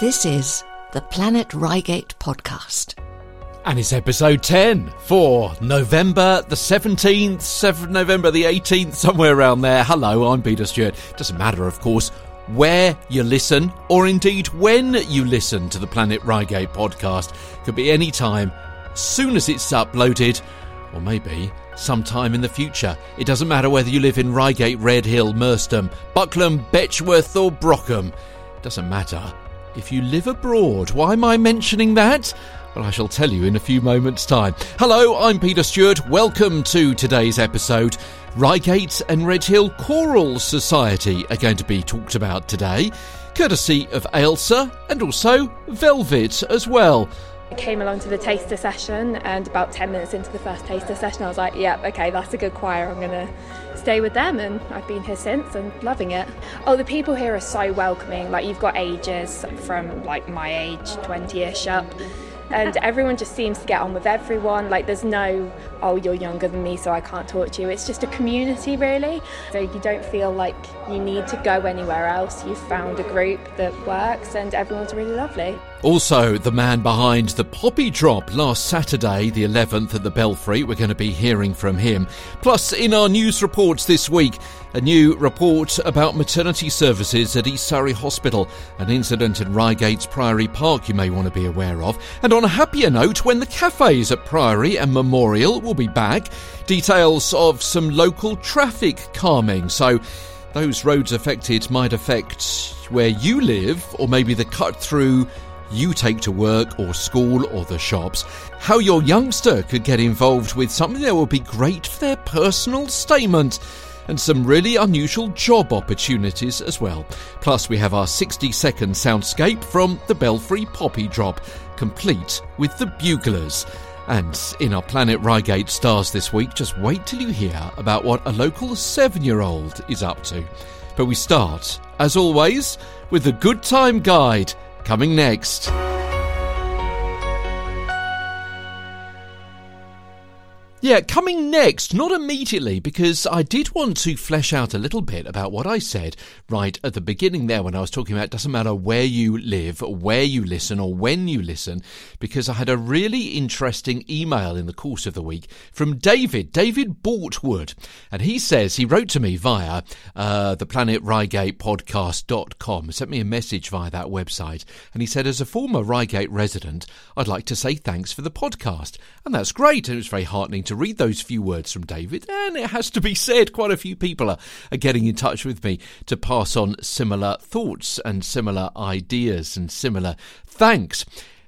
This is the Planet Reigate podcast. And it's episode 10 for November the 17th, 7th November the 18th, somewhere around there. Hello, I'm Peter Stewart. Doesn't matter, of course, where you listen, or indeed when you listen to the Planet Reigate podcast. Could be any time, soon as it's uploaded, or maybe sometime in the future. It doesn't matter whether you live in Reigate, Redhill, Merstham, Buckland, Betchworth, or Brockham. It doesn't matter. If you live abroad, why am I mentioning that? Well, I shall tell you in a few moments' time. Hello, I'm Peter Stewart. Welcome to today's episode. Reigate and Redhill Choral Society are going to be talked about today, courtesy of Ailsa and also Velvet as well. I came along to the taster session, and about 10 minutes into the first taster session, I was like, yep, yeah, okay, that's a good choir. I'm going to stay with them. And I've been here since and loving it. Oh, the people here are so welcoming. Like, you've got ages from like my age, 20 ish up and everyone just seems to get on with everyone. Like there's no, oh, you're younger than me, so I can't talk to you. It's just a community, really. So you don't feel like you need to go anywhere else. You've found a group that works, and everyone's really lovely. Also, the man behind the Poppy Drop last Saturday, the 11th at the Belfry, we're going to be hearing from him. Plus, in our news reports this week, a new report about maternity services at East Surrey Hospital, an incident in Reigate's Priory Park you may want to be aware of. And on a happier note, when the cafes at Priory and Memorial will be back, details of some local traffic calming. So, those roads affected might affect where you live, or maybe the cut through you take to work or school or the shops, how your youngster could get involved with something that would be great for their personal statement, and some really unusual job opportunities as well. Plus, we have our 60 second soundscape from the Belfry Poppy Drop, complete with the buglers. And in our Planet Reigate stars this week, just wait till you hear about what a local seven year old is up to. But we start, as always, with the Good Time Guide coming next. Yeah, coming next, not immediately, because I did want to flesh out a little bit about what I said right at the beginning there when I was talking about it doesn't matter where you live, where you listen, or when you listen, because I had a really interesting email in the course of the week from David, David Bortwood. And he says he wrote to me via uh, the Planet podcast.com, sent me a message via that website. And he said, as a former Reigate resident, I'd like to say thanks for the podcast. And that's great. And it was very heartening to read those few words from David, and it has to be said, quite a few people are, are getting in touch with me to pass on similar thoughts and similar ideas and similar thanks.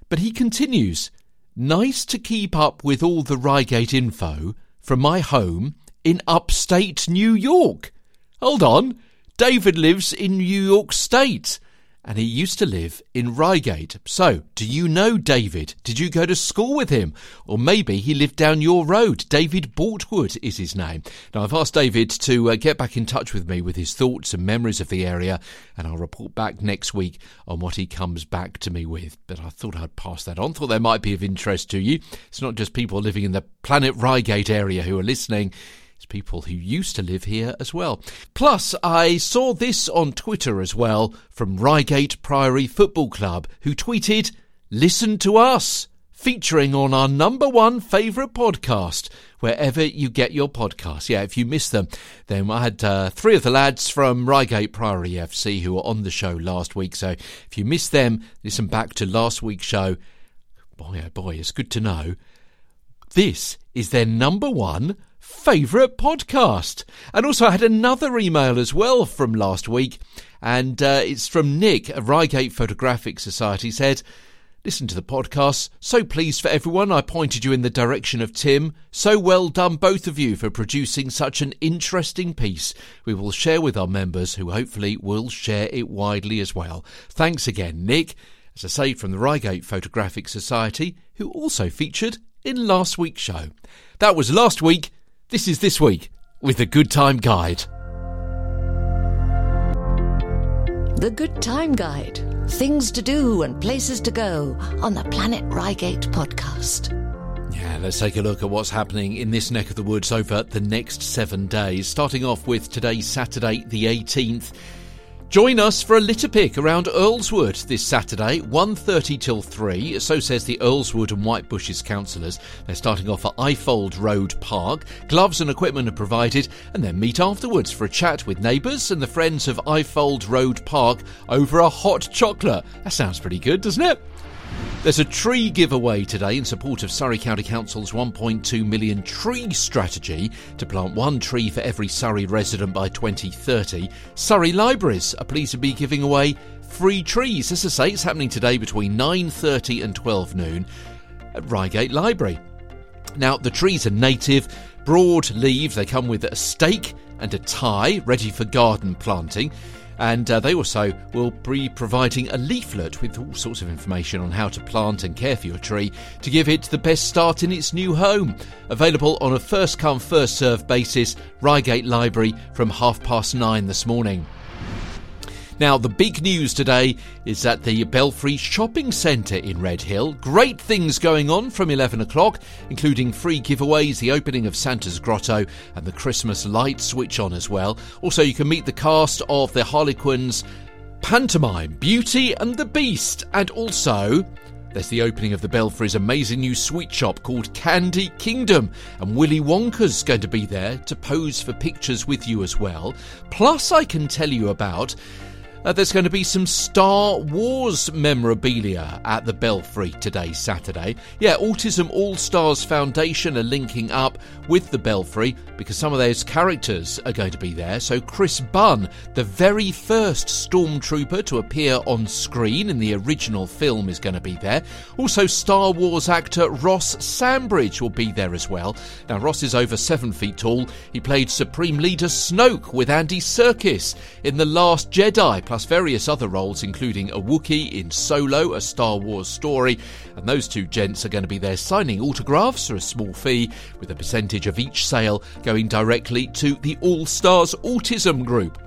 But he continues, nice to keep up with all the Reigate info from my home in upstate New York. Hold on, David lives in New York State and he used to live in Reigate. So, do you know David? Did you go to school with him? Or maybe he lived down your road. David Bortwood is his name. Now, I've asked David to uh, get back in touch with me with his thoughts and memories of the area, and I'll report back next week on what he comes back to me with. But I thought I'd pass that on, thought that might be of interest to you. It's not just people living in the Planet Reigate area who are listening. It's people who used to live here as well. Plus, I saw this on Twitter as well from Reigate Priory Football Club, who tweeted, Listen to us, featuring on our number one favourite podcast, wherever you get your podcasts. Yeah, if you miss them, then I had uh, three of the lads from Reigate Priory FC who were on the show last week. So if you missed them, listen back to last week's show. Boy, oh boy, it's good to know. This is their number one favourite podcast. And also, I had another email as well from last week, and uh, it's from Nick of Reigate Photographic Society. Said, Listen to the podcast. So pleased for everyone. I pointed you in the direction of Tim. So well done, both of you, for producing such an interesting piece. We will share with our members, who hopefully will share it widely as well. Thanks again, Nick. As I say, from the Reigate Photographic Society, who also featured in last week's show. That was last week. This is This Week with the Good Time Guide. The Good Time Guide things to do and places to go on the Planet Reigate podcast. Yeah, let's take a look at what's happening in this neck of the woods over the next seven days. Starting off with today, Saturday, the 18th. Join us for a litter pick around Earlswood this Saturday, 1.30 till 3. So says the Earlswood and White Bushes councillors. They're starting off at Ifold Road Park. Gloves and equipment are provided, and then meet afterwards for a chat with neighbours and the friends of Ifold Road Park over a hot chocolate. That sounds pretty good, doesn't it? There's a tree giveaway today in support of Surrey County Council's 1.2 million tree strategy to plant one tree for every Surrey resident by 2030. Surrey Libraries are pleased to be giving away free trees. As I say, it's happening today between 9:30 and 12 noon at Reigate Library. Now, the trees are native, broad leaves. They come with a stake and a tie, ready for garden planting. And uh, they also will be providing a leaflet with all sorts of information on how to plant and care for your tree to give it the best start in its new home. Available on a first come, first served basis, Reigate Library from half past nine this morning. Now, the big news today is that the Belfry Shopping Centre in Redhill. Great things going on from 11 o'clock, including free giveaways, the opening of Santa's Grotto, and the Christmas light switch on as well. Also, you can meet the cast of the Harlequins pantomime, Beauty and the Beast, and also there's the opening of the Belfry's amazing new sweet shop called Candy Kingdom, and Willy Wonka's going to be there to pose for pictures with you as well. Plus, I can tell you about uh, there's going to be some Star Wars memorabilia at the Belfry today, Saturday. Yeah, Autism All Stars Foundation are linking up with the Belfry because some of those characters are going to be there. So, Chris Bunn, the very first Stormtrooper to appear on screen in the original film, is going to be there. Also, Star Wars actor Ross Sambridge will be there as well. Now, Ross is over seven feet tall. He played Supreme Leader Snoke with Andy Serkis in The Last Jedi plus various other roles, including a Wookiee in Solo, a Star Wars story. And those two gents are going to be there signing autographs for a small fee, with a percentage of each sale going directly to the All Stars Autism Group.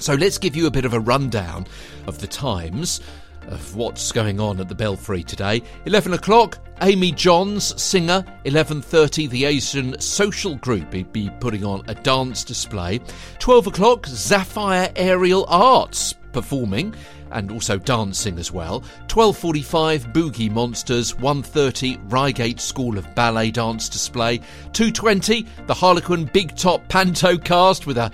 So let's give you a bit of a rundown of the times of what's going on at the Belfry today. 11 o'clock, Amy Johns, singer. 11.30, the Asian Social Group will be putting on a dance display. 12 o'clock, Sapphire Aerial Arts performing and also dancing as well. 12:45 Boogie Monsters, 1:30 Reigate School of Ballet dance display, 2:20 the Harlequin Big Top Panto cast with a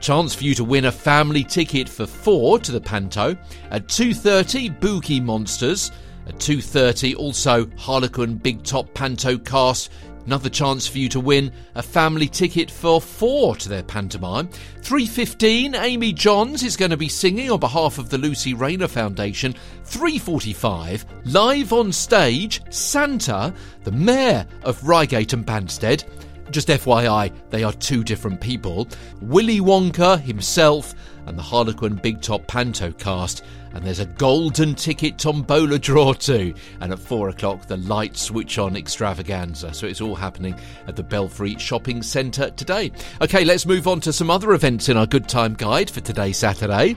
Chance for you to win a family ticket for four to the Panto. At 2.30, Boogie Monsters. At 2.30, also Harlequin Big Top Panto cast. Another chance for you to win a family ticket for four to their pantomime. 3.15, Amy Johns is going to be singing on behalf of the Lucy Rayner Foundation. 3.45, live on stage, Santa, the Mayor of Reigate and Banstead. Just FYI, they are two different people. Willy Wonka himself and the Harlequin Big Top Panto cast. And there's a golden ticket tombola draw too. And at four o'clock, the light switch on extravaganza. So it's all happening at the Belfry Shopping Centre today. Okay, let's move on to some other events in our Good Time Guide for today, Saturday.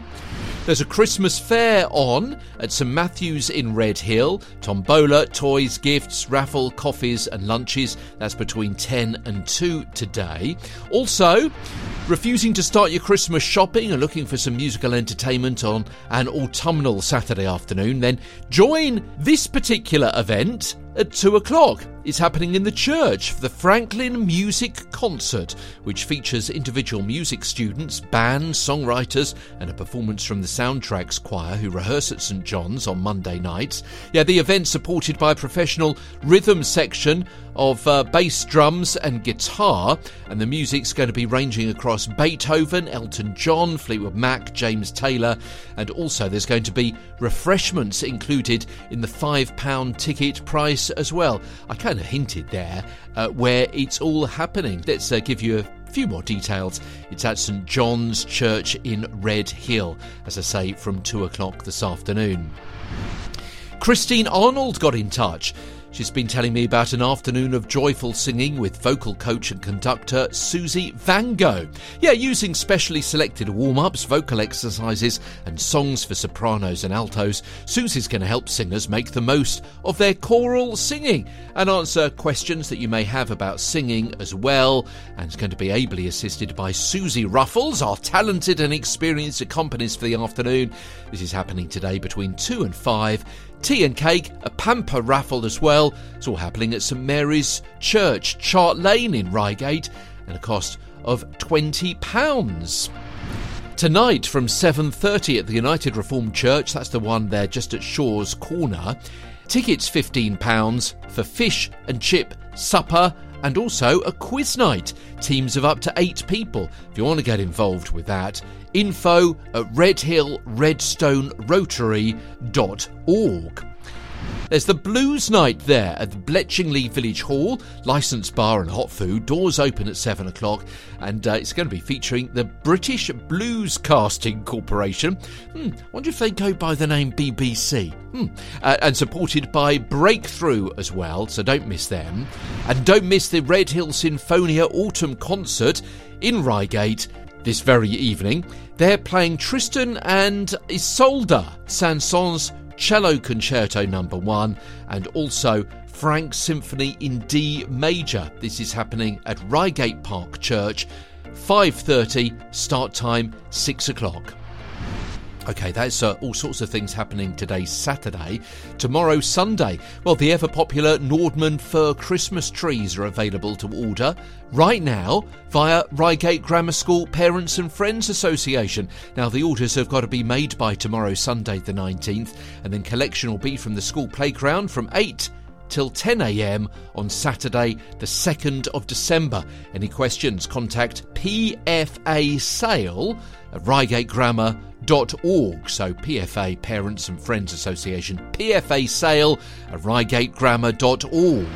There's a Christmas fair on at St Matthew's in Red Hill. Tombola, toys, gifts, raffle, coffees, and lunches. That's between 10 and 2 today. Also, refusing to start your Christmas shopping and looking for some musical entertainment on an autumnal Saturday afternoon, then join this particular event at 2 o'clock. It's happening in the church for the Franklin Music Concert, which features individual music students, bands, songwriters, and a performance from the Soundtracks Choir who rehearse at St John's on Monday nights. Yeah, the event supported by a professional rhythm section of uh, bass, drums, and guitar, and the music's going to be ranging across Beethoven, Elton John, Fleetwood Mac, James Taylor, and also there's going to be refreshments included in the £5 ticket price as well. I kind of hinted there uh, where it's all happening. Let's uh, give you a few more details. It's at St John's Church in Red Hill, as I say, from 2 o'clock this afternoon. Christine Arnold got in touch. She's been telling me about an afternoon of joyful singing with vocal coach and conductor Susie Van Gogh. Yeah, using specially selected warm ups, vocal exercises, and songs for sopranos and altos, Susie's going to help singers make the most of their choral singing and answer questions that you may have about singing as well. And is going to be ably assisted by Susie Ruffles, our talented and experienced accompanist for the afternoon. This is happening today between 2 and 5 tea and cake, a pamper raffle as well. It's all happening at St Mary's Church, Chart Lane in Reigate, and a cost of £20. Tonight from 7:30 at the United Reformed Church, that's the one there just at Shaw's Corner. Tickets £15 for fish and chip supper and also a quiz night. Teams of up to eight people. If you want to get involved with that, info at redhillredstonerotary.org. There's the Blues Night there at the Bletchingley Village Hall, licensed bar and hot food. Doors open at 7 o'clock, and uh, it's going to be featuring the British Blues Casting Corporation. Hmm, wonder if they go by the name BBC. Hmm. Uh, and supported by Breakthrough as well, so don't miss them. And don't miss the Redhill Sinfonia Autumn Concert in Reigate this very evening. They're playing Tristan and Isolde, Saint-Saëns Cello Concerto Number 1, and also Franck Symphony in D major. This is happening at Reigate Park Church, 5:30 start time 6 o'clock. Okay, that's uh, all sorts of things happening today, Saturday. Tomorrow, Sunday. Well, the ever popular Nordmann fir Christmas trees are available to order right now via Reigate Grammar School Parents and Friends Association. Now, the orders have got to be made by tomorrow, Sunday, the 19th, and then collection will be from the school playground from 8 till 10am on Saturday, the 2nd of December. Any questions? Contact PFA Sale at reigate.grammar.org. So, PFA Parents and Friends Association, PFA Sale at reigate.grammar.org.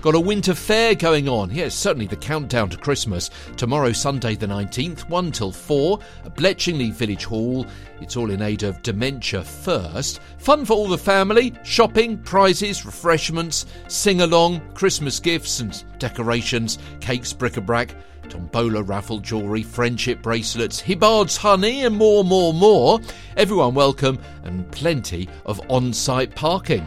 Got a winter fair going on. Yes, certainly the countdown to Christmas. Tomorrow, Sunday the 19th, 1 till 4 at Bletchingley Village Hall. It's all in aid of Dementia First. Fun for all the family, shopping, prizes, refreshments, sing along, Christmas gifts and decorations, cakes, bric a brac tombola raffle jewellery, friendship bracelets, Hibbard's honey, and more, more, more. Everyone welcome and plenty of on site parking.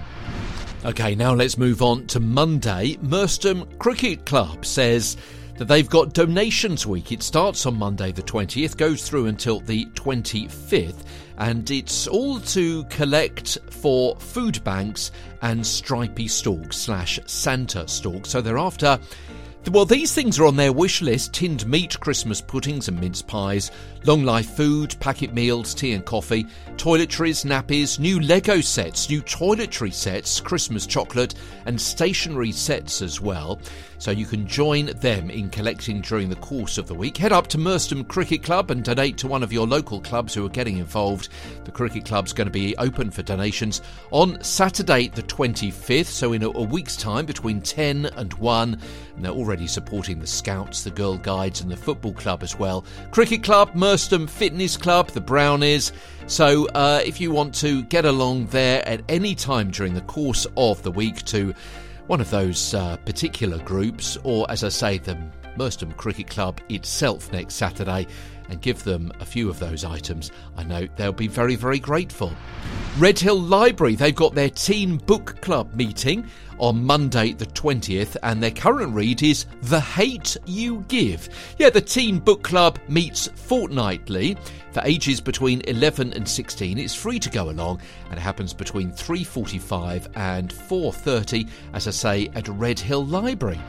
Okay, now let's move on to Monday. Merstham Cricket Club says that they've got Donations Week. It starts on Monday the 20th, goes through until the 25th, and it's all to collect for food banks and Stripey Storks slash Santa Storks. So they're after well, these things are on their wish list. Tinned meat, Christmas puddings and mince pies, long life food, packet meals, tea and coffee, toiletries, nappies, new Lego sets, new toiletry sets, Christmas chocolate, and stationery sets as well. So you can join them in collecting during the course of the week. Head up to Merstham Cricket Club and donate to one of your local clubs who are getting involved. The Cricket Club's going to be open for donations on Saturday, the 25th, so in a, a week's time between 10 and 1. And they're already supporting the Scouts, the Girl Guides, and the football club as well. Cricket Club, Merstham Fitness Club, the Brownies. So uh, if you want to get along there at any time during the course of the week to one of those uh, particular groups, or as I say, the Merstham Cricket Club itself next Saturday, and give them a few of those items, I know they'll be very, very grateful. Redhill Library, they've got their Teen Book Club meeting on Monday the 20th, and their current read is The Hate You Give. Yeah, the Teen Book Club meets fortnightly for ages between 11 and 16. It's free to go along, and it happens between 3.45 and 4.30, as I say, at Redhill Library.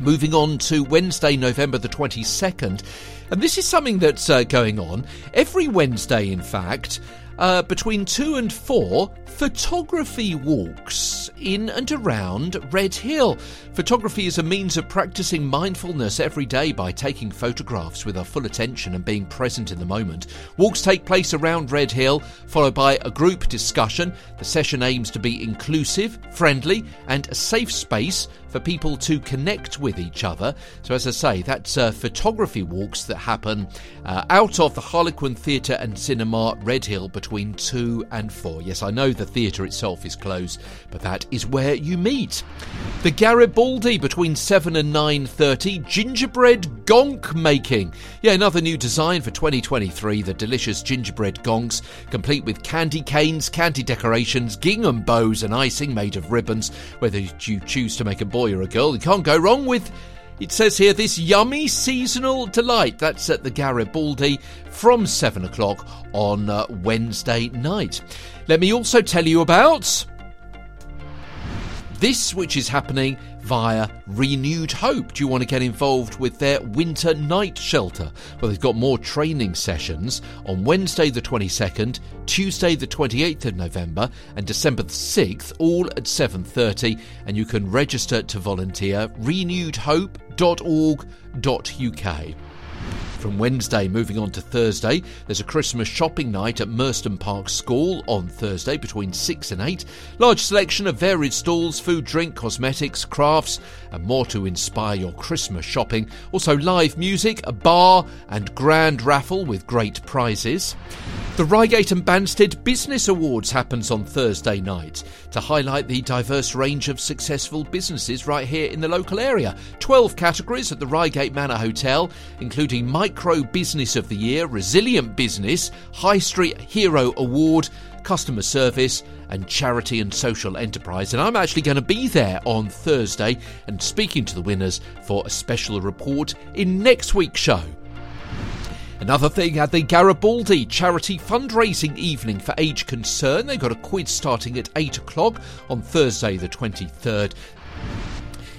Moving on to Wednesday, November the 22nd. And this is something that's uh, going on every Wednesday, in fact. Uh, between 2 and 4, photography walks in and around Red Hill. Photography is a means of practicing mindfulness every day by taking photographs with our full attention and being present in the moment. Walks take place around Red Hill, followed by a group discussion. The session aims to be inclusive, friendly, and a safe space for people to connect with each other. So, as I say, that's uh, photography walks that happen uh, out of the Harlequin Theatre and Cinema Redhill between 2 and 4. Yes, I know the theatre itself is closed, but that is where you meet. The Garibaldi between 7 and 9.30, gingerbread gonk making. Yeah, another new design for 2023, the delicious gingerbread gonks, complete with candy canes, candy decorations, gingham bows and icing made of ribbons. Whether you choose to make a boy or a girl, you can't go wrong with it says here this yummy seasonal delight. That's at the Garibaldi from 7 o'clock on uh, Wednesday night. Let me also tell you about this, which is happening via Renewed Hope. Do you want to get involved with their winter night shelter? Well, they've got more training sessions on Wednesday the 22nd, Tuesday the 28th of November, and December the 6th, all at 7:30, and you can register to volunteer renewed renewedhope.org.uk. From Wednesday, moving on to Thursday, there's a Christmas shopping night at Merstham Park School on Thursday between 6 and 8. Large selection of varied stalls, food, drink, cosmetics, crafts, and more to inspire your Christmas shopping. Also, live music, a bar, and grand raffle with great prizes. The Reigate and Banstead Business Awards happens on Thursday night to highlight the diverse range of successful businesses right here in the local area. 12 categories at the Reigate Manor Hotel, including Micro Business of the Year, Resilient Business, High Street Hero Award, Customer Service, and Charity and Social Enterprise. And I'm actually going to be there on Thursday and speaking to the winners for a special report in next week's show. Another thing at the Garibaldi charity fundraising evening for Age Concern. They've got a quiz starting at 8 o'clock on Thursday, the 23rd.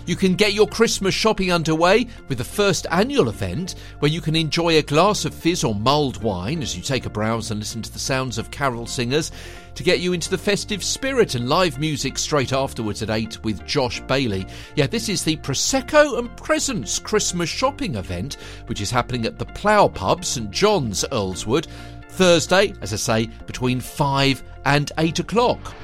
You can get your Christmas shopping underway with the first annual event where you can enjoy a glass of fizz or mulled wine as you take a browse and listen to the sounds of carol singers to get you into the festive spirit and live music straight afterwards at 8 with Josh Bailey. Yeah, this is the Prosecco and Presents Christmas shopping event, which is happening at the Plough Pub, St John's, Earlswood, Thursday, as I say, between 5 and 8 o'clock.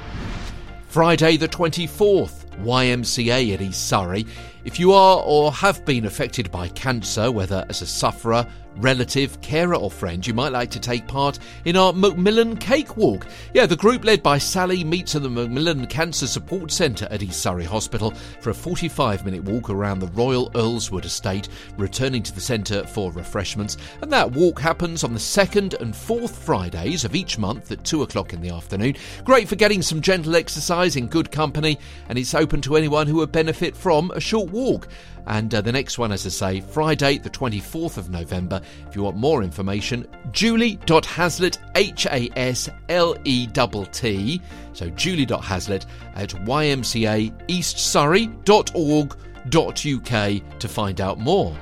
Friday the 24th, YMCA at East Surrey. If you are or have been affected by cancer, whether as a sufferer, relative, carer, or friend, you might like to take part in our Macmillan Cake Walk. Yeah, the group led by Sally meets at the Macmillan Cancer Support Centre at East Surrey Hospital for a 45 minute walk around the Royal Earlswood estate, returning to the centre for refreshments. And that walk happens on the second and fourth Fridays of each month at 2 o'clock in the afternoon. Great for getting some gentle exercise in good company, and it's open to anyone who would benefit from a short walk. And uh, the next one, as I say, Friday, the 24th of November. If you want more information, julie.haslett, H A S L E T T. So julie.haslett at ymcaeastsurrey.org.uk to find out more.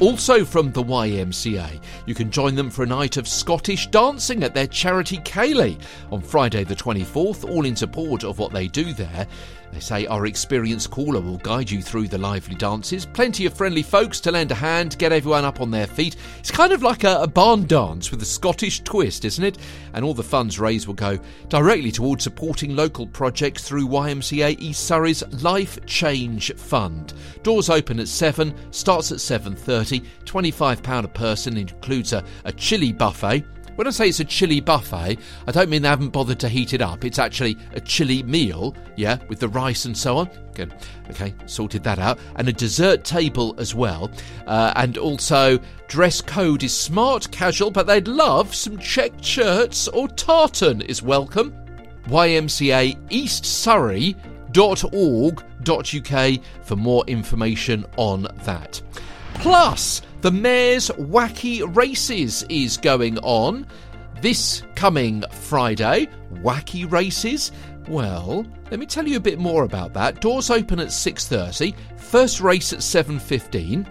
Also from the YMCA, you can join them for a night of Scottish dancing at their charity Ceilidh on Friday the 24th, all in support of what they do there. They say our experienced caller will guide you through the lively dances. Plenty of friendly folks to lend a hand, get everyone up on their feet. It's kind of like a, a barn dance with a Scottish twist, isn't it? And all the funds raised will go directly towards supporting local projects through YMCA East Surrey's Life Change Fund. Doors open at 7, starts at 7.30, £25 a person, includes a, a chili buffet. When I say it's a chili buffet, I don't mean they haven't bothered to heat it up. It's actually a chili meal, yeah, with the rice and so on. Good. Okay, sorted that out. And a dessert table as well. Uh, and also, dress code is smart casual, but they'd love some checked shirts or tartan is welcome. YMCA East Surrey .org.uk for more information on that. Plus, the Mayor's Wacky Races is going on this coming Friday. Wacky Races? Well, let me tell you a bit more about that. Doors open at 6:30, first race at 7:15.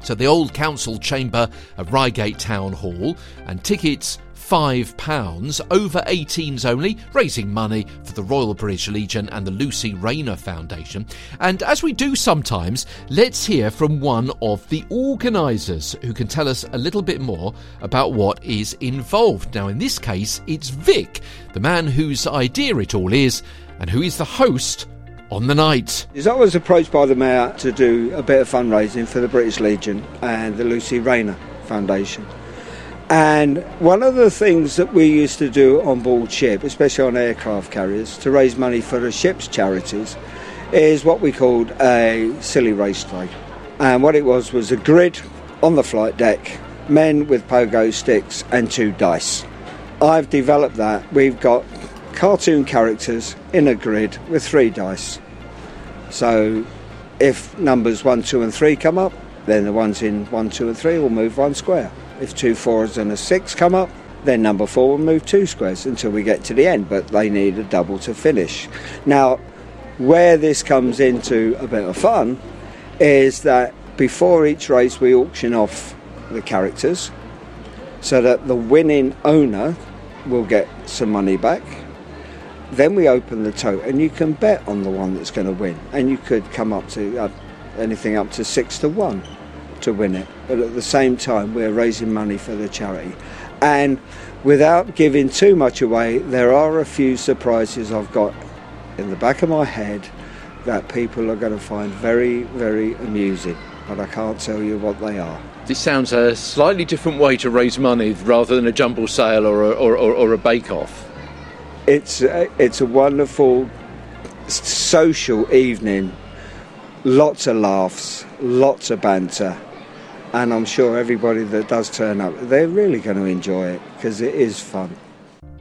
So the old council chamber of Reigate Town Hall and tickets £5, over 18s only, raising money for the Royal British Legion and the Lucy Rayner Foundation. And as we do sometimes, let's hear from one of the organisers who can tell us a little bit more about what is involved. Now, in this case, it's Vic, the man whose idea it all is, and who is the host on the night. I was approached by the Mayor to do a bit of fundraising for the British Legion and the Lucy Rayner Foundation. And one of the things that we used to do on board ship, especially on aircraft carriers, to raise money for the ship's charities, is what we called a silly race day. And what it was was a grid on the flight deck, men with pogo sticks and two dice. I've developed that. We've got cartoon characters in a grid with three dice. So if numbers one, two, and three come up, then the ones in one, two, and three will move one square. If two fours and a six come up, then number four will move two squares until we get to the end, but they need a double to finish. Now, where this comes into a bit of fun is that before each race we auction off the characters so that the winning owner will get some money back. Then we open the tote and you can bet on the one that's going to win, and you could come up to uh, anything up to six to one to win it. But at the same time, we're raising money for the charity. And without giving too much away, there are a few surprises I've got in the back of my head that people are going to find very, very amusing. But I can't tell you what they are. This sounds a slightly different way to raise money rather than a jumble sale or a, or, or, or a bake off. It's a, it's a wonderful social evening. Lots of laughs, lots of banter, and I'm sure everybody that does turn up, they're really going to enjoy it because it is fun.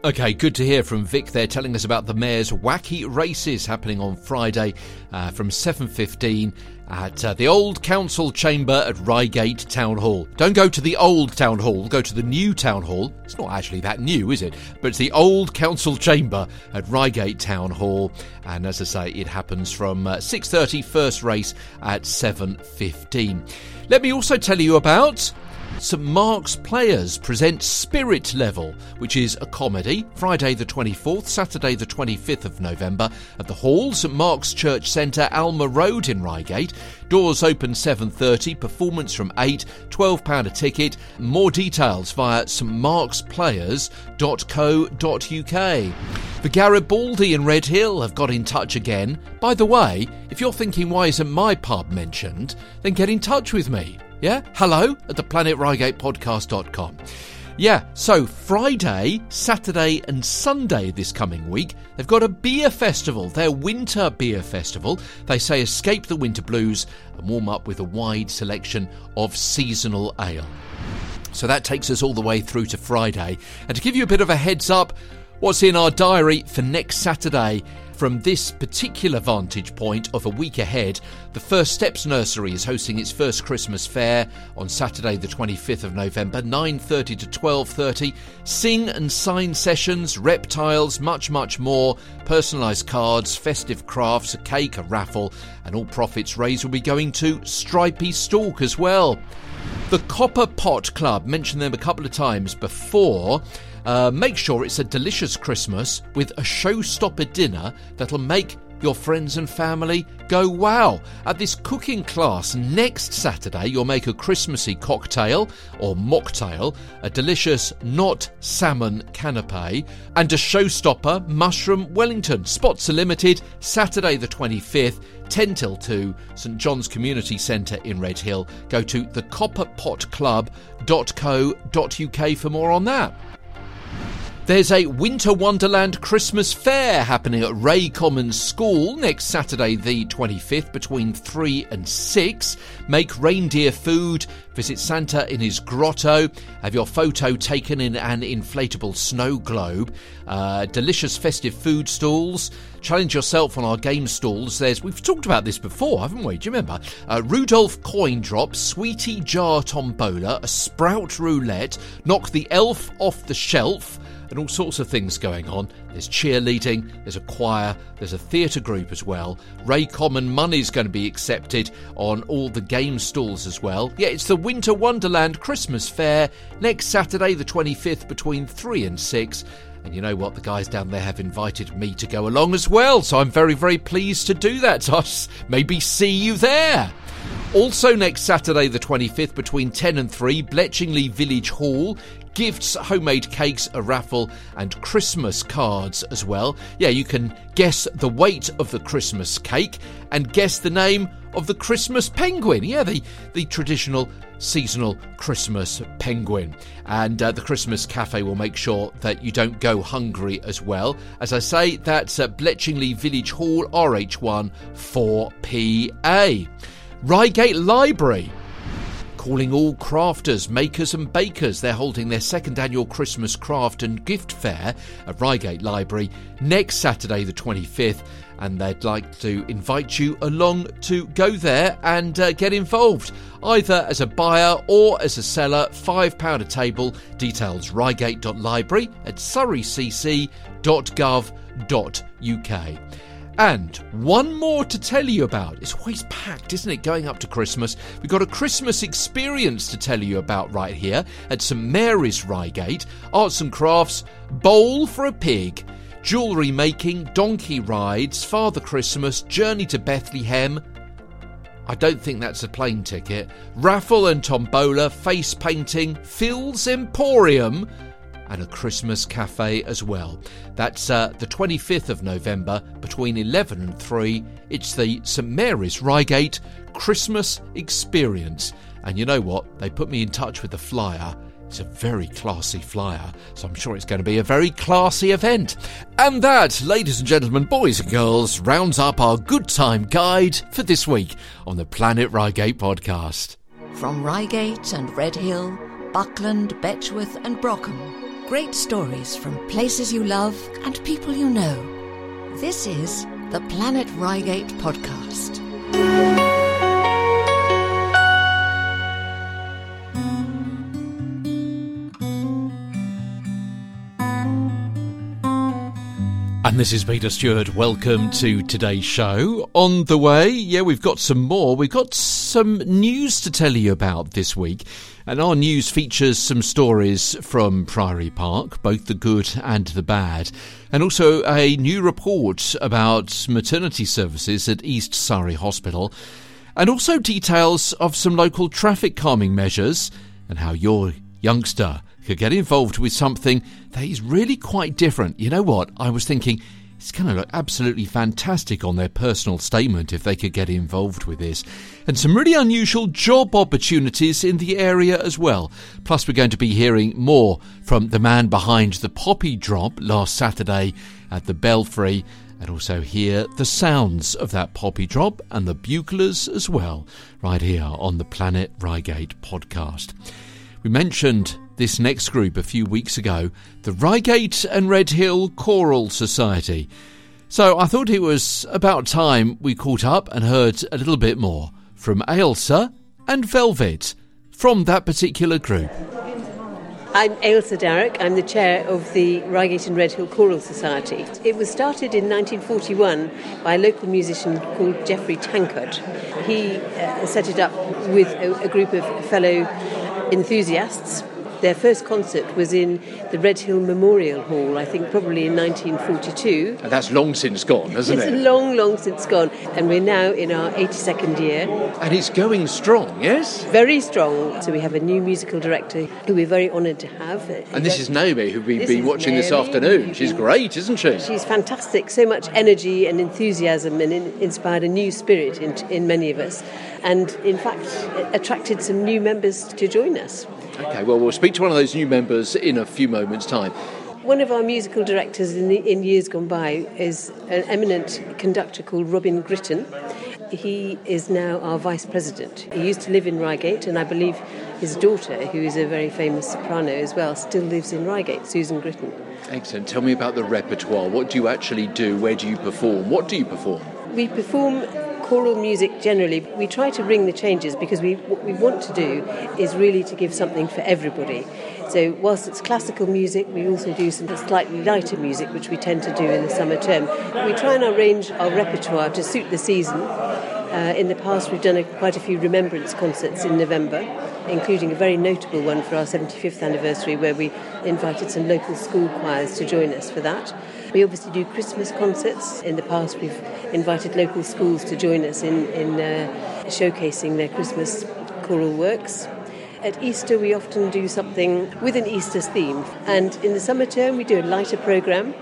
Okay, good to hear from Vic there telling us about the Mayor's wacky races happening on Friday uh, from 7.15 at uh, the Old Council Chamber at Reigate Town Hall. Don't go to the Old Town Hall, go to the New Town Hall. It's not actually that new, is it? But it's the Old Council Chamber at Reigate Town Hall. And as I say, it happens from uh, 6.30, first race at 7.15. Let me also tell you about St Mark's Players present Spirit Level, which is a comedy, Friday the 24th, Saturday the 25th of November at the Hall, St Mark's Church Centre, Alma Road in Reigate. Doors open 7.30, performance from 8, £12 a ticket. More details via stmarksplayers.co.uk. The Garibaldi in Red Hill have got in touch again. By the way, if you're thinking why isn't my pub mentioned, then get in touch with me. Yeah? Hello at theplanetreigatepodcast.com. Yeah, so Friday, Saturday, and Sunday this coming week, they've got a beer festival, their winter beer festival. They say escape the winter blues and warm up with a wide selection of seasonal ale. So that takes us all the way through to Friday. And to give you a bit of a heads up, what's in our diary for next Saturday from this particular vantage point of a week ahead, the First Steps Nursery is hosting its first Christmas fair on Saturday the 25th of November, 9:30 to 12:30. Sing and sign sessions, reptiles, much much more, personalized cards, festive crafts, a cake, a raffle, and all profits raised will be going to Stripey Stork as well. The Copper Pot Club, mentioned them a couple of times before. Uh, make sure it's a delicious Christmas with a showstopper dinner that'll make your friends and family go wow. At this cooking class next Saturday, you'll make a Christmassy cocktail or mocktail, a delicious not salmon canapé, and a showstopper mushroom Wellington. Spots are limited. Saturday the 25th, 10 till 2, St John's Community Centre in Red Hill. Go to thecopperpotclub.co.uk for more on that. There's a Winter Wonderland Christmas Fair happening at Wray Commons School next Saturday, the 25th, between 3 and 6. Make reindeer food, visit Santa in his grotto, have your photo taken in an inflatable snow globe, uh, delicious festive food stalls. Challenge yourself on our game stalls. There's we've talked about this before, haven't we? Do you remember? Uh, Rudolph coin drop, sweetie jar tombola, a sprout roulette, knock the elf off the shelf and all sorts of things going on. There's cheerleading, there's a choir, there's a theatre group as well. Wray Common money's going to be accepted on all the game stalls as well. Yeah, it's the Winter Wonderland Christmas Fair next Saturday, the 25th, between 3 and 6. And you know what? The guys down there have invited me to go along as well, so I'm very, very pleased to do that. So I'll maybe see you there. Also, next Saturday, the 25th, between 10 and 3, Bletchingley Village Hall, gifts, homemade cakes, a raffle, and Christmas cards as well. Yeah, you can guess the weight of the Christmas cake and guess the name of the Christmas penguin. Yeah, the, the traditional seasonal Christmas penguin. And uh, the Christmas Cafe will make sure that you don't go hungry as well. As I say, that's at Bletchingley Village Hall, RH1 4PA. Reigate Library calling all crafters, makers, and bakers. They're holding their second annual Christmas craft and gift fair at Reigate Library next Saturday, the 25th, and they'd like to invite you along to go there and uh, get involved, either as a buyer or as a seller. £5 a table. Details reigate.library at surreycc.gov.uk. And one more to tell you about. It's always packed, isn't it, going up to Christmas? We've got a Christmas experience to tell you about right here at St Mary's Reigate. Arts and crafts, bowl for a pig, jewellery making, donkey rides, Father Christmas, journey to Bethlehem. I don't think that's a plane ticket. Raffle and tombola, face painting, Phil's Emporium, and a Christmas cafe as well. That's uh, the 25th of November between 11 and 3. It's the St Mary's Reigate Christmas Experience. And you know what? They put me in touch with the flyer. It's a very classy flyer, so I'm sure it's going to be a very classy event. And that, ladies and gentlemen, boys and girls, rounds up our good time guide for this week on the Planet Reigate podcast. From Reigate and Redhill, Buckland, Betchworth, and Brockham. Great stories from places you love and people you know. This is the Planet Reigate podcast. And this is Peter Stewart. Welcome to today's show. On the way, yeah, we've got some more. We've got some news to tell you about this week. And our news features some stories from Priory Park, both the good and the bad, and also a new report about maternity services at East Surrey Hospital, and also details of some local traffic calming measures and how your youngster could get involved with something that is really quite different. You know what? I was thinking it's going to look absolutely fantastic on their personal statement if they could get involved with this. And some really unusual job opportunities in the area as well. Plus, we're going to be hearing more from the man behind the poppy drop last Saturday at the Belfry and also hear the sounds of that poppy drop and the buglers as well, right here on the Planet Reigate podcast. We mentioned this next group a few weeks ago, the Reigate and Redhill Choral Society. So I thought it was about time we caught up and heard a little bit more from Ailsa and Velvet from that particular group. I'm Ailsa Darrock. I'm the chair of the Reigate and Redhill Choral Society. It was started in 1941 by a local musician called Geoffrey Tankard. He uh, set it up with a, a group of fellow enthusiasts their first concert was in the Redhill Memorial Hall, I think probably in 1942. And that's long since gone, hasn't it's it? It's long, long since gone. And we're now in our 82nd year. And it's going strong, yes? Very strong. So we have a new musical director who we're very honoured to have. And this is Naomi, who we've been watching Naomi. this afternoon. She's great, isn't she? She's fantastic. So much energy and enthusiasm and in, inspired a new spirit in, in many of us. And in fact, attracted some new members to join us. Okay, well, we'll speak to one of those new members in a few moments' time. One of our musical directors in, the, in years gone by is an eminent conductor called Robin Gritton. He is now our vice president. He used to live in Reigate, and I believe his daughter, who is a very famous soprano as well, still lives in Reigate, Susan Gritton. Excellent. Tell me about the repertoire. What do you actually do? Where do you perform? What do you perform? We perform choral music generally, we try to ring the changes because we, what we want to do is really to give something for everybody. So, whilst it's classical music, we also do some slightly lighter music, which we tend to do in the summer term. We try and arrange our repertoire to suit the season. Uh, in the past, we've done a, quite a few remembrance concerts in November, including a very notable one for our 75th anniversary, where we invited some local school choirs to join us for that. We obviously do Christmas concerts. In the past, we've invited local schools to join us in, in uh, showcasing their Christmas choral works. At Easter, we often do something with an Easter theme, and in the summer term, we do a lighter program.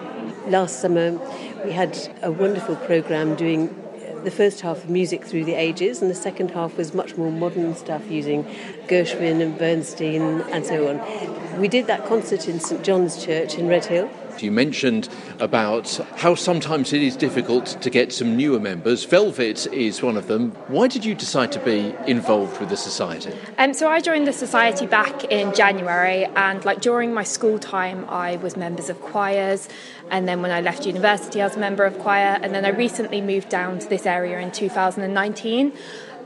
Last summer, we had a wonderful program doing the first half of music through the ages, and the second half was much more modern stuff using Gershwin and Bernstein and so on. We did that concert in St John's Church in Redhill. You mentioned about how sometimes it is difficult to get some newer members. Velvet is one of them. Why did you decide to be involved with the society? Um, so I joined the society back in January, and like during my school time, I was members of choirs, and then when I left university, I was a member of choir, and then I recently moved down to this area in 2019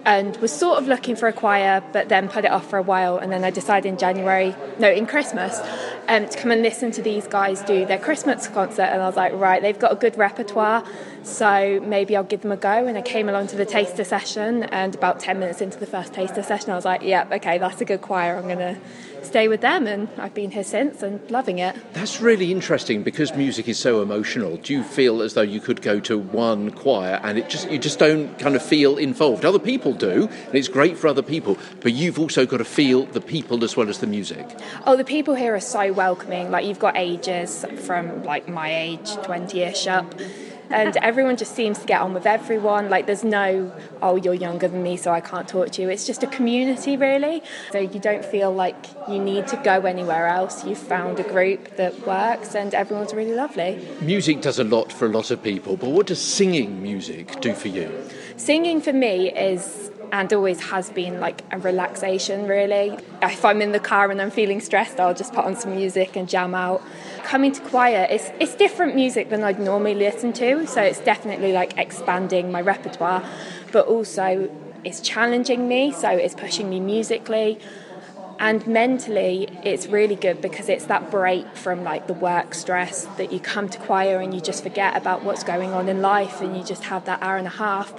and was sort of looking for a choir, but then put it off for a while. And then I decided in January, no, in Christmas, um, to come and listen to these guys do their Christmas concert. And I was like, right, they've got a good repertoire, so maybe I'll give them a go. And I came along to the taster session, and about 10 minutes into the first taster session, I was like, yep, yeah, okay, that's a good choir. I'm going to stay with them, and I've been here since and loving it. That's really interesting because music is so emotional. Do you feel as though you could go to one choir and it just you just don't kind of feel involved? Other people do, and it's great for other people, but you've also got to feel the people as well as the music. Oh, the people here are so welcoming. Like you've got ages from like my age, twenty-ish up and everyone just seems to get on with everyone. Like there's no, oh, you're younger than me, so I can't talk to you. It's just a community, really. So you don't feel like you need to go anywhere else. You've found a group that works, and everyone's really lovely. Music does a lot for a lot of people, but what does singing music do for you? Singing for me is and always has been like a relaxation really. If I'm in the car and I'm feeling stressed, I'll just put on some music and jam out. Coming to choir, it's, it's different music than I'd normally listen to, so it's definitely like expanding my repertoire, but also it's challenging me, so it's pushing me musically. And mentally, it's really good because it's that break from like the work stress that you come to choir and you just forget about what's going on in life and you just have that hour and a half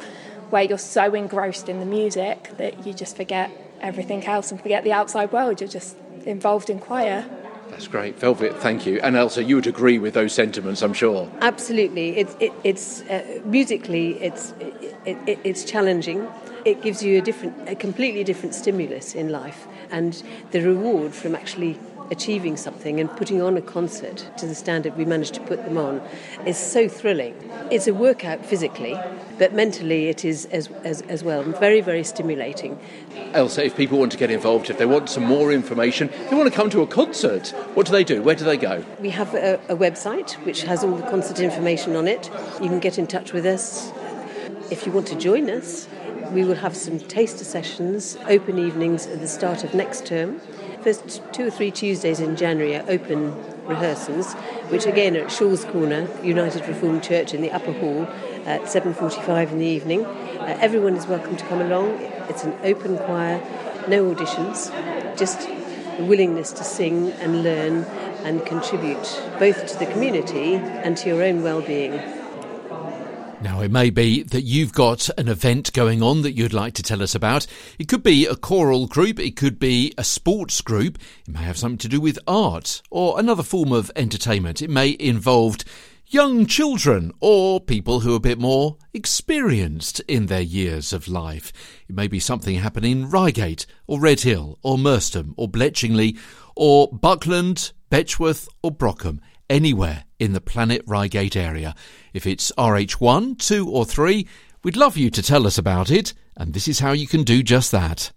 where you're so engrossed in the music that you just forget everything else and forget the outside world. You're just involved in choir. That's great, Velvet. Thank you. And Elsa, you would agree with those sentiments, I'm sure. Absolutely. It's it, it's uh, musically, it's it, it, it's challenging. It gives you a different, a completely different stimulus in life, and the reward from actually achieving something and putting on a concert to the standard we managed to put them on is so thrilling. It's a workout physically, but mentally it is as, as, as well very, very stimulating. Elsa, if people want to get involved, if they want some more information, they want to come to a concert, what do they do? Where do they go? We have a, a website which has all the concert information on it. You can get in touch with us. If you want to join us, we will have some taster sessions, open evenings at the start of next term first two or three Tuesdays in January are open rehearsals, which again are at Shaw's Corner, United Reformed Church in the upper hall at 7.45 in the evening. Uh, everyone is welcome to come along. It's an open choir, no auditions, just the willingness to sing and learn and contribute both to the community and to your own well-being. Now, it may be that you've got an event going on that you'd like to tell us about. It could be a choral group, it could be a sports group, it may have something to do with art or another form of entertainment. It may involve young children or people who are a bit more experienced in their years of life. It may be something happening in Reigate or Redhill or Merstham or Bletchingley or Buckland, Betchworth or Brockham anywhere in the Planet Reigate area. If it's RH1, 2 or 3, we'd love you to tell us about it, and this is how you can do just that.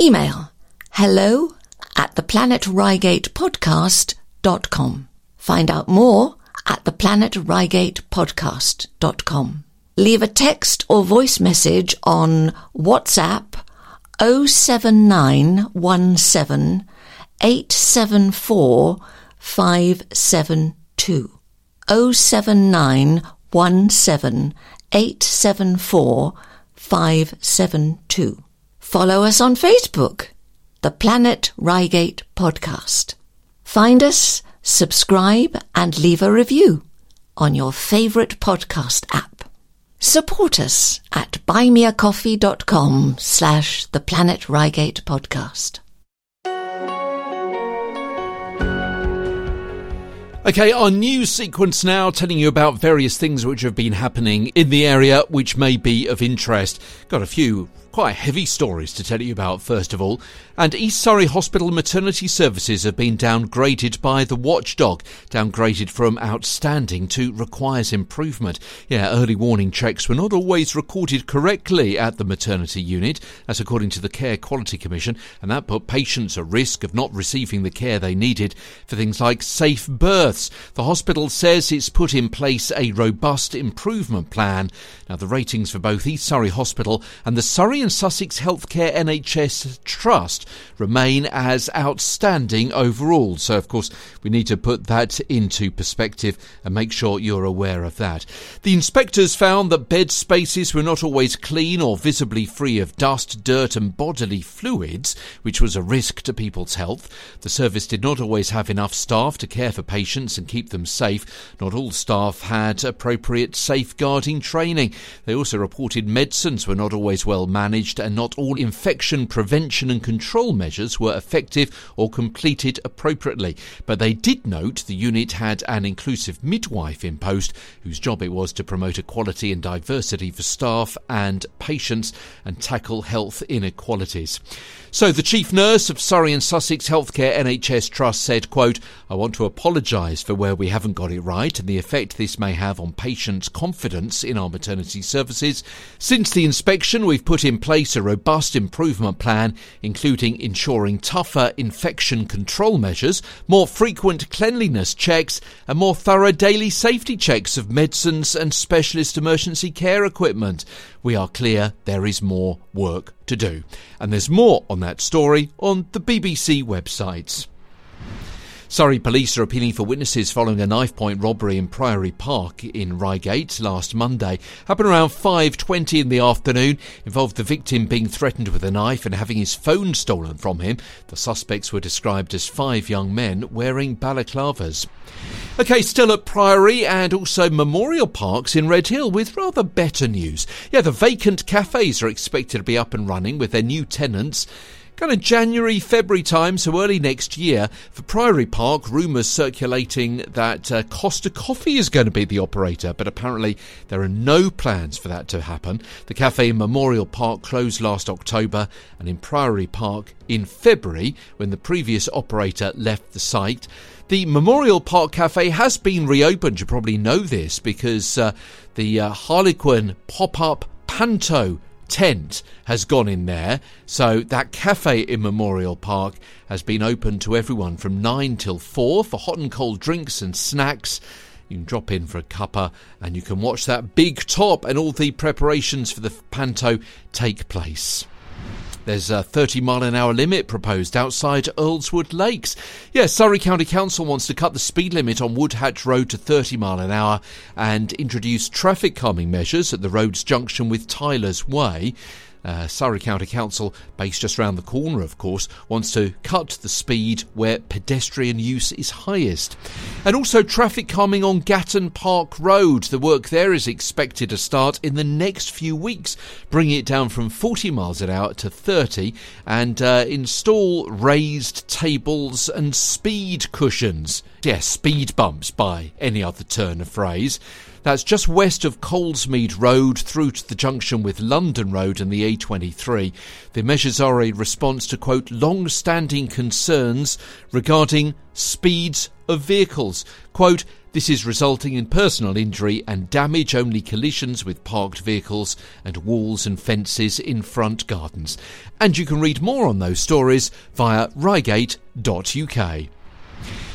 Email hello at theplanetreigatepodcast.com. Find out more at theplanetreigatepodcast.com. Leave a text or voice message on WhatsApp 07917 874 572 07917 874 572. Follow us on Facebook, The Planet Reigate Podcast. Find us, subscribe, and leave a review on your favourite podcast app. Support us at buymeacoffee.com slash The Planet Reigate Podcast. Okay, our news sequence now telling you about various things which have been happening in the area which may be of interest. Got a few quite heavy stories to tell you about, first of all. And East Surrey Hospital maternity services have been downgraded by the watchdog, downgraded from outstanding to requires improvement. Yeah, early warning checks were not always recorded correctly at the maternity unit, as according to the Care Quality Commission, and that put patients at risk of not receiving the care they needed for things like safe births. The hospital says it's put in place a robust improvement plan. Now, the ratings for both East Surrey Hospital and the Surrey and Sussex Healthcare NHS Trust remain as outstanding overall. So, of course, we need to put that into perspective and make sure you're aware of that. The inspectors found that bed spaces were not always clean or visibly free of dust, dirt, and bodily fluids, which was a risk to people's health. The service did not always have enough staff to care for patients and keep them safe. Not all staff had appropriate safeguarding training. They also reported medicines were not always well managed and not all infection prevention and control measures were effective or completed appropriately. But they did note the unit had an inclusive midwife in post whose job it was to promote equality and diversity for staff and patients and tackle health inequalities. So the chief nurse of Surrey and Sussex Healthcare NHS Trust said, quote, I want to apologise for where we haven't got it right and the effect this may have on patients' confidence in our maternity services. Since the inspection, we've put in place a robust improvement plan, including ensuring tougher infection control measures, more frequent cleanliness checks, and more thorough daily safety checks of medicines and specialist emergency care equipment. We are clear there is more work to do. And there's more on that story on the BBC websites. Surrey police are appealing for witnesses following a knife point robbery in Priory Park in Reigate last Monday. Happened around 5:20 in the afternoon. Involved the victim being threatened with a knife and having his phone stolen from him. The suspects were described as five young men wearing balaclavas. Okay, still at Priory and also Memorial Parks in Redhill with rather better news. Yeah, the vacant cafes are expected to be up and running with their new tenants kind of January, February time, so early next year. For Priory Park, rumours circulating that uh, Costa Coffee is going to be the operator, but apparently there are no plans for that to happen. The cafe in Memorial Park closed last October, and in Priory Park in February, when the previous operator left the site. The Memorial Park Cafe has been reopened. You probably know this because uh, the uh, Harlequin pop up Panto tent has gone in there. So that cafe in Memorial Park has been open to everyone from 9 till 4 for hot and cold drinks and snacks. You can drop in for a cuppa and you can watch that big top and all the preparations for the panto take place. There's a 30 mile an hour limit proposed outside Earlswood Lakes. Yes, Surrey County Council wants to cut the speed limit on Woodhatch Road to 30 mile an hour and introduce traffic calming measures at the road's junction with Tyler's Way. Uh, Surrey County Council, based just around the corner, of course, wants to cut the speed where pedestrian use is highest. And also traffic calming on Gatton Park Road. The work there is expected to start in the next few weeks, bringing it down from 40 miles an hour to 30 and uh, install raised tables and speed cushions. Yes, speed bumps by any other turn of phrase. That's just west of Colesmead Road through to the junction with London Road and the A23. The measures are a response to, quote, long standing concerns regarding speeds of vehicles. Quote, this is resulting in personal injury and damage only collisions with parked vehicles and walls and fences in front gardens. And you can read more on those stories via reigate.uk.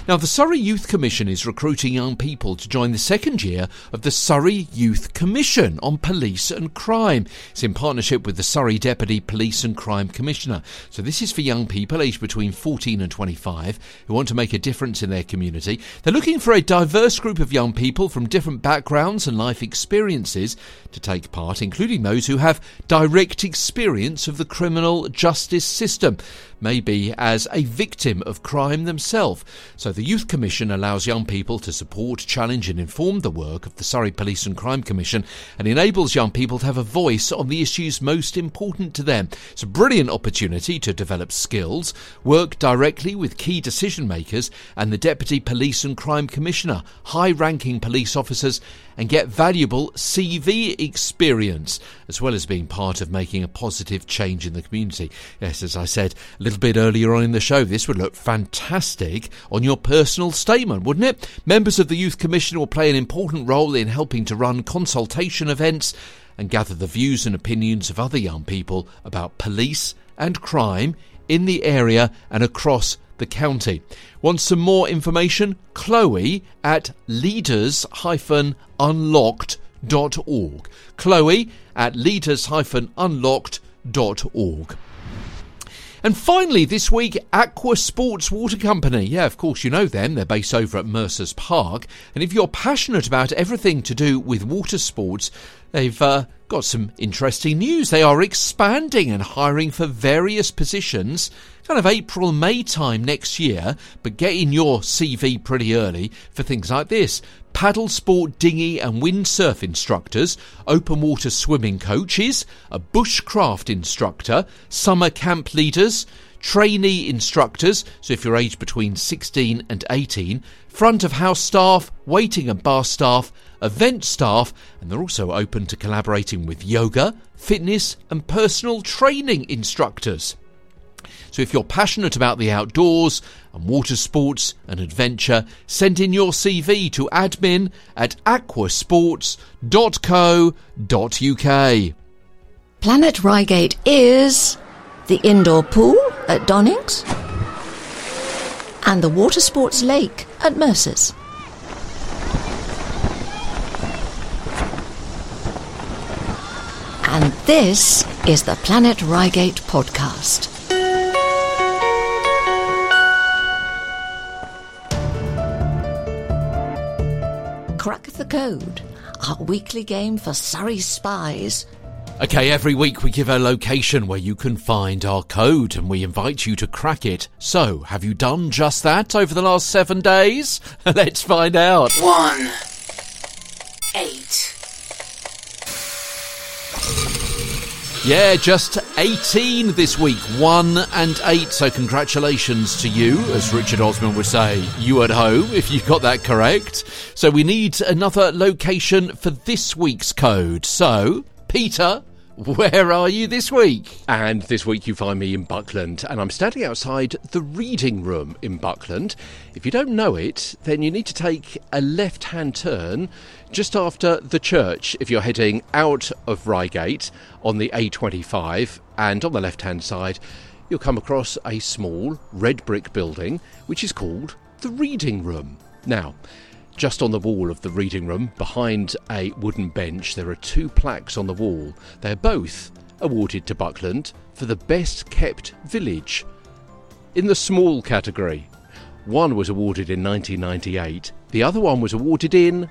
Now, the Surrey Youth Commission is recruiting young people to join the second year of the Surrey Youth Commission on Police and Crime. It's in partnership with the Surrey Deputy Police and Crime Commissioner. So, this is for young people aged between 14 and 25 who want to make a difference in their community. They're looking for a diverse group of young people from different backgrounds and life experiences to take part, including those who have direct experience of the criminal justice system. Maybe as a victim of crime themselves. So the Youth Commission allows young people to support, challenge, and inform the work of the Surrey Police and Crime Commission and enables young people to have a voice on the issues most important to them. It's a brilliant opportunity to develop skills, work directly with key decision makers and the Deputy Police and Crime Commissioner, high ranking police officers, and get valuable CV experience, as well as being part of making a positive change in the community. Yes, as I said a little bit earlier on in the show, this would look fantastic on your personal statement, wouldn't it? Members of the Youth Commission will play an important role in helping to run consultation events and gather the views and opinions of other young people about police and crime in the area and across the county. Want some more information? Chloe at leaders-unlocked.org. Chloe at leaders-unlocked.org. And finally, this week, Aqua Sports Water Company. Yeah, of course, you know them. They're based over at Mercer's Park. And if you're passionate about everything to do with water sports, they've uh, got some interesting news. They are expanding and hiring for various positions kind of April, May time next year, but get in your CV pretty early for things like this paddle sport dinghy and windsurf instructors, open water swimming coaches, a bushcraft instructor, summer camp leaders, trainee instructors, so if you're aged between 16 and 18, front of house staff, waiting and bar staff, event staff, and they're also open to collaborating with yoga, fitness, and personal training instructors. So if you're passionate about the outdoors and water sports and adventure, send in your CV to admin at aquasports.co.uk. Planet Reigate is the indoor pool at Donyngs and the water sports lake at Mercer's. And this is the Planet Reigate podcast. The Code, our weekly game for Surrey spies. Okay, every week we give a location where you can find our code and we invite you to crack it. So, have you done just that over the last seven days? Let's find out. One. Yeah, just 18 this week, 1 and 8. So, congratulations to you, as Richard Osman would say, you at home, if you got that correct. So, we need another location for this week's code. So, Peter, where are you this week? And this week you find me in Buckland, and I'm standing outside the reading room in Buckland. If you don't know it, then you need to take a left hand turn just after the church if you're heading out of Reigate on the A25, and on the left hand side, you'll come across a small red brick building which is called the reading room. Now, just on the wall of the reading room, behind a wooden bench, there are two plaques on the wall. They're both awarded to Buckland for the best kept village. In the small category, one was awarded in 1998, the other one was awarded in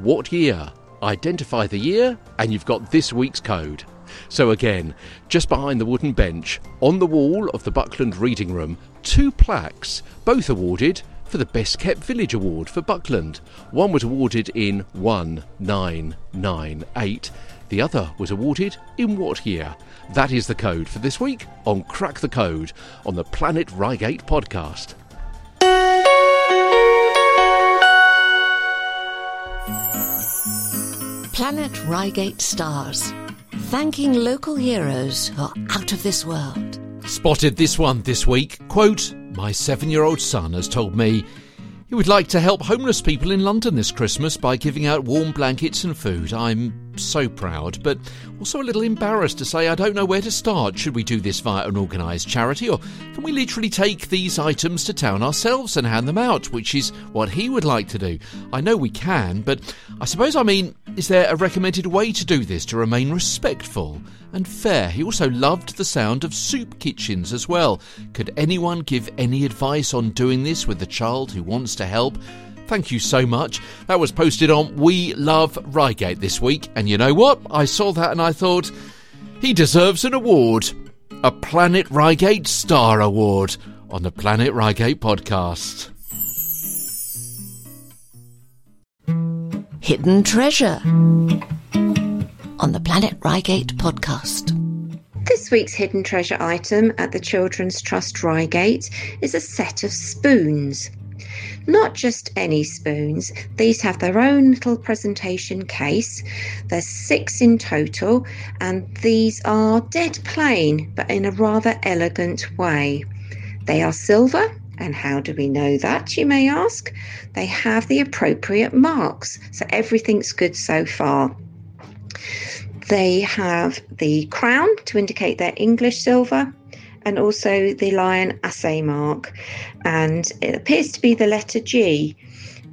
what year? Identify the year, and you've got this week's code. So, again, just behind the wooden bench, on the wall of the Buckland Reading Room, two plaques, both awarded for the Best Kept Village Award for Buckland. One was awarded in 1998, the other was awarded in what year? That is the code for this week on Crack the Code on the Planet Reigate podcast. Planet Reigate stars, thanking local heroes who are out of this world. Spotted this one this week. Quote, My seven year old son has told me he would like to help homeless people in London this Christmas by giving out warm blankets and food. I'm so proud, but also a little embarrassed to say I don't know where to start. Should we do this via an organised charity, or can we literally take these items to town ourselves and hand them out, which is what he would like to do? I know we can, but I suppose I mean, is there a recommended way to do this to remain respectful and fair? He also loved the sound of soup kitchens as well. Could anyone give any advice on doing this with a child who wants to help? Thank you so much. That was posted on We Love Reigate this week, and you know what? I saw that and I thought, he deserves an award. a Planet Reigate Star Award on the Planet Reigate podcast. Hidden Treasure on the Planet Reigate podcast. This week's hidden treasure item at the Children's Trust Reigate is a set of spoons. Not just any spoons, these have their own little presentation case. There's six in total, and these are dead plain but in a rather elegant way. They are silver, and how do we know that, you may ask? They have the appropriate marks, so everything's good so far. They have the crown to indicate their English silver, and also the lion assay mark. And it appears to be the letter G,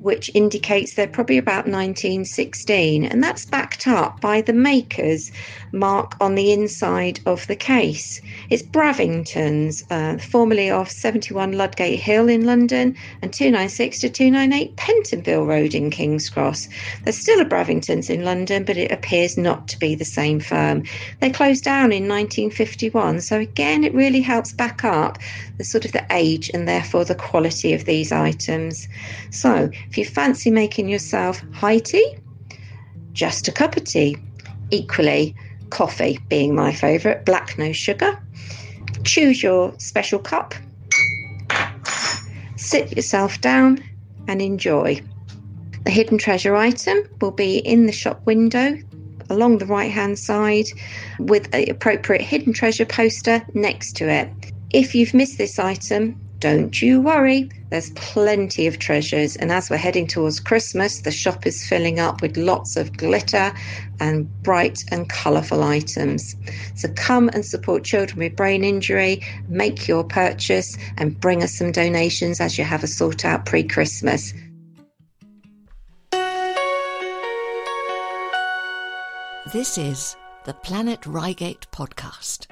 which indicates they're probably about 1916. And that's backed up by the maker's mark on the inside of the case. It's Bravington's, uh, formerly of 71 Ludgate Hill in London and 296 to 298 Pentonville Road in King's Cross. There's still a Bravington's in London, but it appears not to be the same firm. They closed down in 1951, so again, it really helps back up the sort of the age and therefore the quality of these items. So, if you fancy making yourself high tea, just a cup of tea. Equally, coffee being my favourite, black no sugar. Choose your special cup, sit yourself down and enjoy. The hidden treasure item will be in the shop window along the right hand side with the appropriate hidden treasure poster next to it. If you've missed this item, don't you worry, there's plenty of treasures. And as we're heading towards Christmas, the shop is filling up with lots of glitter and bright and colourful items. So come and support children with brain injury, make your purchase, and bring us some donations as you have a sort out pre Christmas. This is the Planet Reigate podcast.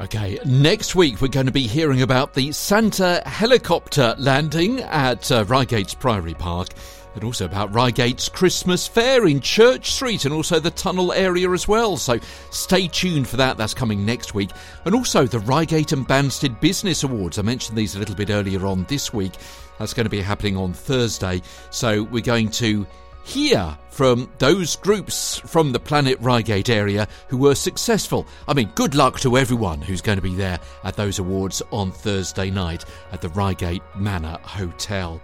Okay, next week we're going to be hearing about the Santa helicopter landing at uh, Priory Park and also about Reigate's Christmas fair in Church Street and also the tunnel area as well. So stay tuned for that. That's coming next week. And also the Reigate and Banstead Business Awards. I mentioned these a little bit earlier on this week. That's going to be happening on Thursday. So we're going to hear from those groups from the Planet Reigate area who were successful. I mean, good luck to everyone who's going to be there at those awards on Thursday night at the Reigate Manor Hotel.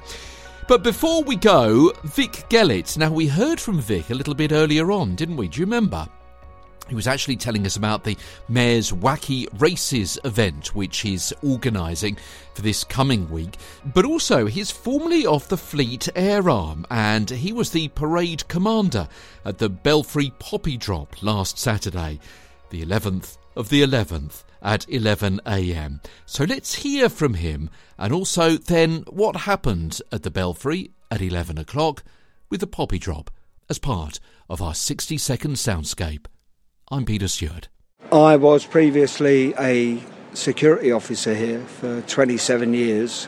But before we go, Vic Gellett. Now, we heard from Vic a little bit earlier on, didn't we? Do you remember? He was actually telling us about the Mayor's Wacky Races event, which he's organising for this coming week. But also, he's formerly of the Fleet Air Arm, and he was the parade commander at the Belfry Poppy Drop last Saturday, the 11th of the 11th at 11am. So let's hear from him, and also then what happened at the Belfry at 11 o'clock with the Poppy Drop as part of our 60 second soundscape. I'm Peter Stewart. I was previously a security officer here for 27 years.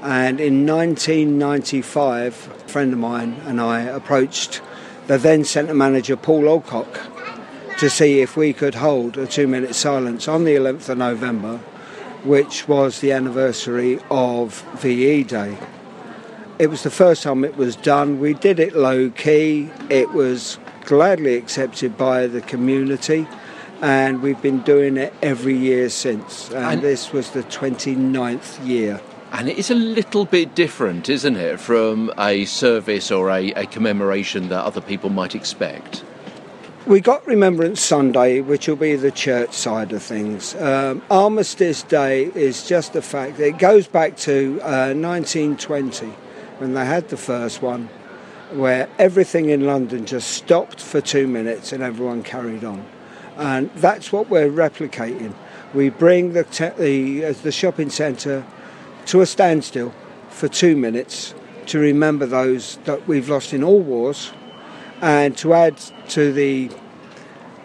And in 1995, a friend of mine and I approached the then centre manager, Paul Alcock, to see if we could hold a two minute silence on the 11th of November, which was the anniversary of VE Day. It was the first time it was done. We did it low key. It was gladly accepted by the community and we've been doing it every year since. And, and, this was the 29th year. And it is a little bit different, isn't it, from a service or a, a commemoration that other people might expect? We got Remembrance Sunday, which will be the church side of things. Um, Armistice Day is just the fact that it goes back to uh, 1920 when they had the first one where everything in London just stopped for two minutes and everyone carried on. And that's what we're replicating. We bring the, te- the, uh, the shopping centre to a standstill for two minutes to remember those that we've lost in all wars and to add to the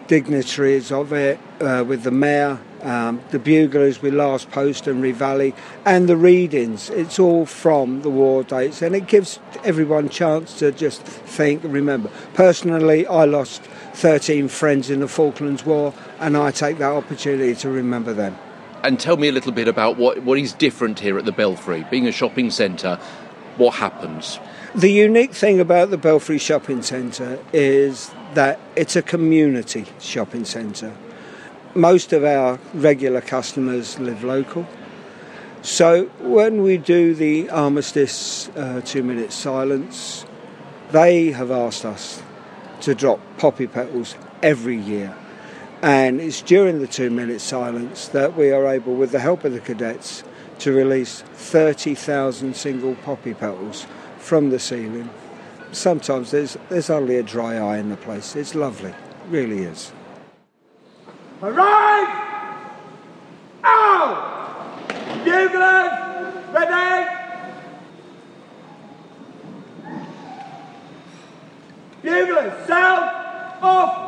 dignitaries of it uh, with the mayor um, the buglers with Last Post and Reveille, and the readings. It's all from the war dates, and it gives everyone chance to just think and remember. Personally, I lost 13 friends in the Falklands War, and I take that opportunity to remember them. And tell me a little bit about what, what is different here at the Belfry. Being a shopping centre, what happens? The unique thing about the Belfry Shopping Centre is that it's a community shopping centre. Most of our regular customers live local. So when we do the armistice uh, two minute silence, they have asked us to drop poppy petals every year. And it's during the two minute silence that we are able, with the help of the cadets, to release 30,000 single poppy petals from the ceiling. Sometimes there's, there's only a dry eye in the place. It's lovely, it really is. Rise! Out! Buglers, ready? Buglers, south, off!